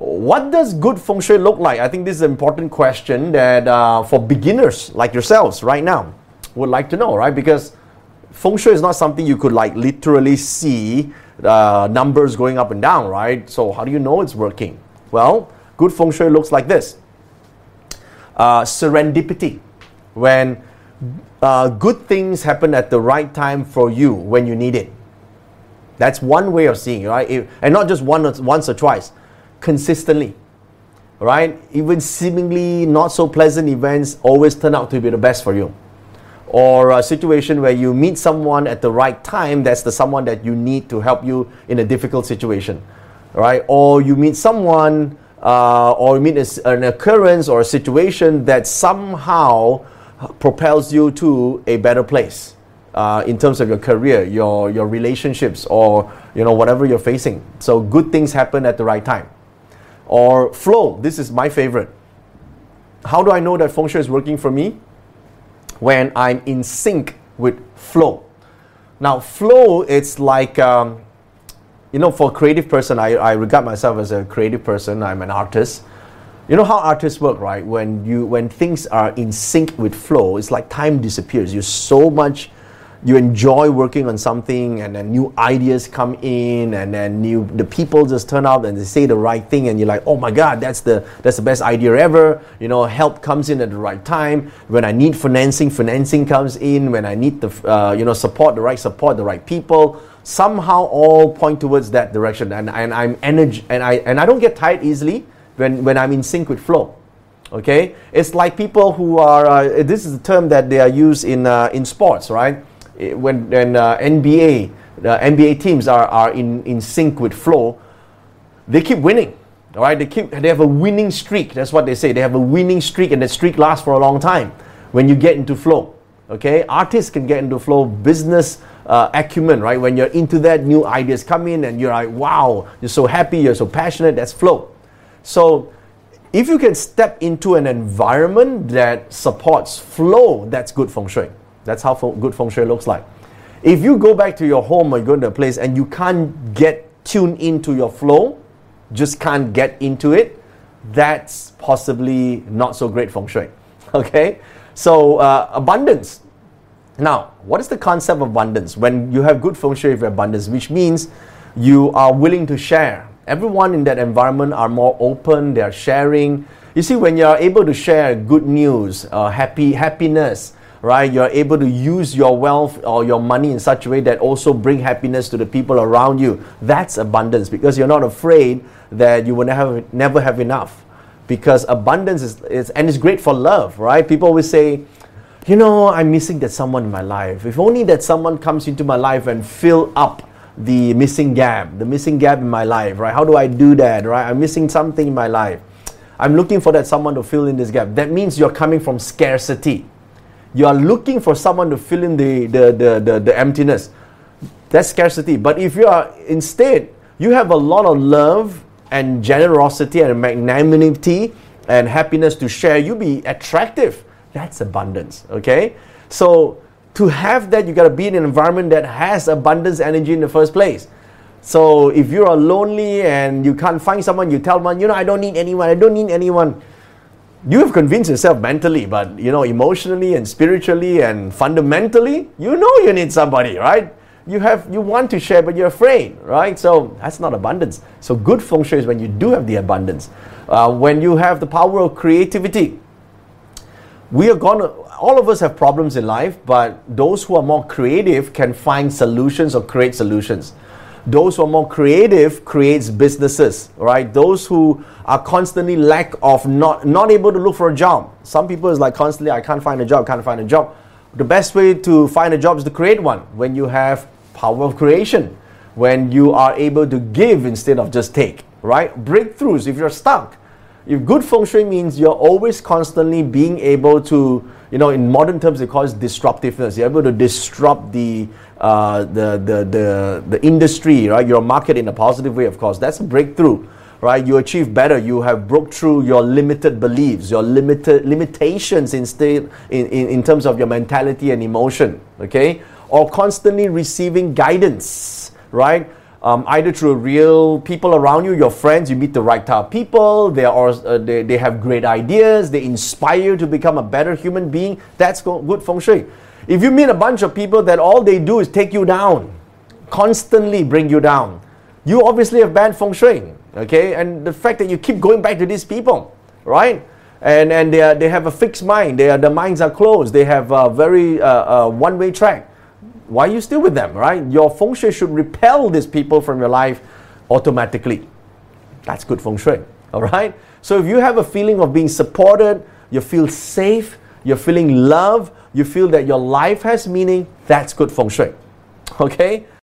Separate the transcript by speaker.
Speaker 1: what does good feng shui look like? I think this is an important question that uh, for beginners like yourselves right now would like to know, right? Because feng shui is not something you could like literally see uh, numbers going up and down, right? So how do you know it's working? Well, good feng shui looks like this. Uh, serendipity, when uh, good things happen at the right time for you when you need it. That's one way of seeing it, right? and not just one, once or twice consistently. Right? Even seemingly not so pleasant events always turn out to be the best for you. Or a situation where you meet someone at the right time, that's the someone that you need to help you in a difficult situation. Right? Or you meet someone, uh, or you meet a, an occurrence or a situation that somehow propels you to a better place. Uh, in terms of your career, your your relationships, or you know whatever you're facing. So good things happen at the right time. Or flow, this is my favorite. How do I know that feng shui is working for me? When I'm in sync with flow. Now, flow, it's like, um, you know, for a creative person, I, I regard myself as a creative person, I'm an artist. You know how artists work, right? When you when things are in sync with flow, it's like time disappears. You're so much you enjoy working on something and then new ideas come in and then new the people just turn out and they say the right thing and you're like oh my god that's the that's the best idea ever. You know help comes in at the right time. When i need financing financing comes in. When i need the uh, you know support the right support the right people somehow all point towards that direction. And, and i'm energy and i and i don't get tired easily when when i'm in sync with flow. Okay? It's like people who are uh, this is a term that they are used in uh, in sports right when, when uh, NBA, the NBA teams are, are in, in sync with flow, they keep winning. All right, they keep they have a winning streak. That's what they say. They have a winning streak, and that streak lasts for a long time. When you get into flow, okay, artists can get into flow. Business uh, acumen, right? When you're into that, new ideas come in, and you're like, wow, you're so happy, you're so passionate. That's flow. So, if you can step into an environment that supports flow, that's good feng shui. That's how good feng shui looks like. If you go back to your home or you go to a place and you can't get tuned into your flow, just can't get into it, that's possibly not so great feng shui. Okay? So, uh, abundance. Now, what is the concept of abundance? When you have good feng shui of abundance, which means you are willing to share. Everyone in that environment are more open, they are sharing. You see, when you are able to share good news, uh, happy happiness, right? You're able to use your wealth or your money in such a way that also bring happiness to the people around you. That's abundance because you're not afraid that you will never, never have enough. Because abundance is, is and it's great for love, right? People always say, you know, I'm missing that someone in my life. If only that someone comes into my life and fill up the missing gap, the missing gap in my life, right? How do I do that, right? I'm missing something in my life. I'm looking for that someone to fill in this gap. That means you're coming from scarcity you are looking for someone to fill in the, the, the, the, the emptiness. That's scarcity. But if you are instead, you have a lot of love and generosity and magnanimity and happiness to share, you be attractive. That's abundance. Okay? So to have that, you gotta be in an environment that has abundance energy in the first place. So if you're lonely and you can't find someone, you tell one, you know, I don't need anyone, I don't need anyone you have convinced yourself mentally, but you know, emotionally and spiritually and fundamentally, you know you need somebody, right? You have you want to share, but you're afraid, right? So that's not abundance. So good feng shui is when you do have the abundance, uh, when you have the power of creativity. We are gonna. All of us have problems in life, but those who are more creative can find solutions or create solutions. Those who are more creative creates businesses, right? Those who are constantly lack of not not able to look for a job. Some people is like constantly, I can't find a job, can't find a job. The best way to find a job is to create one. When you have power of creation, when you are able to give instead of just take, right? Breakthroughs. If you're stuck, if good feng shui means you're always constantly being able to, you know, in modern terms, they call it disruptiveness. You're able to disrupt the uh, the, the, the, the industry, right? Your market in a positive way, of course. That's a breakthrough, right? You achieve better. You have broke through your limited beliefs, your limited limitations instead in, in, in terms of your mentality and emotion, okay? Or constantly receiving guidance, right? Um, either through real people around you, your friends, you meet the right type of people, they, are, uh, they, they have great ideas, they inspire you to become a better human being, that's good feng shui. If you meet a bunch of people that all they do is take you down, constantly bring you down, you obviously have bad feng shui, okay? And the fact that you keep going back to these people, right? And, and they, are, they have a fixed mind, they are, the minds are closed, they have a very uh, uh, one way track why are you still with them, right? Your feng shui should repel these people from your life automatically. That's good feng shui, all right? So if you have a feeling of being supported, you feel safe, you're feeling love, you feel that your life has meaning, that's good feng shui, okay?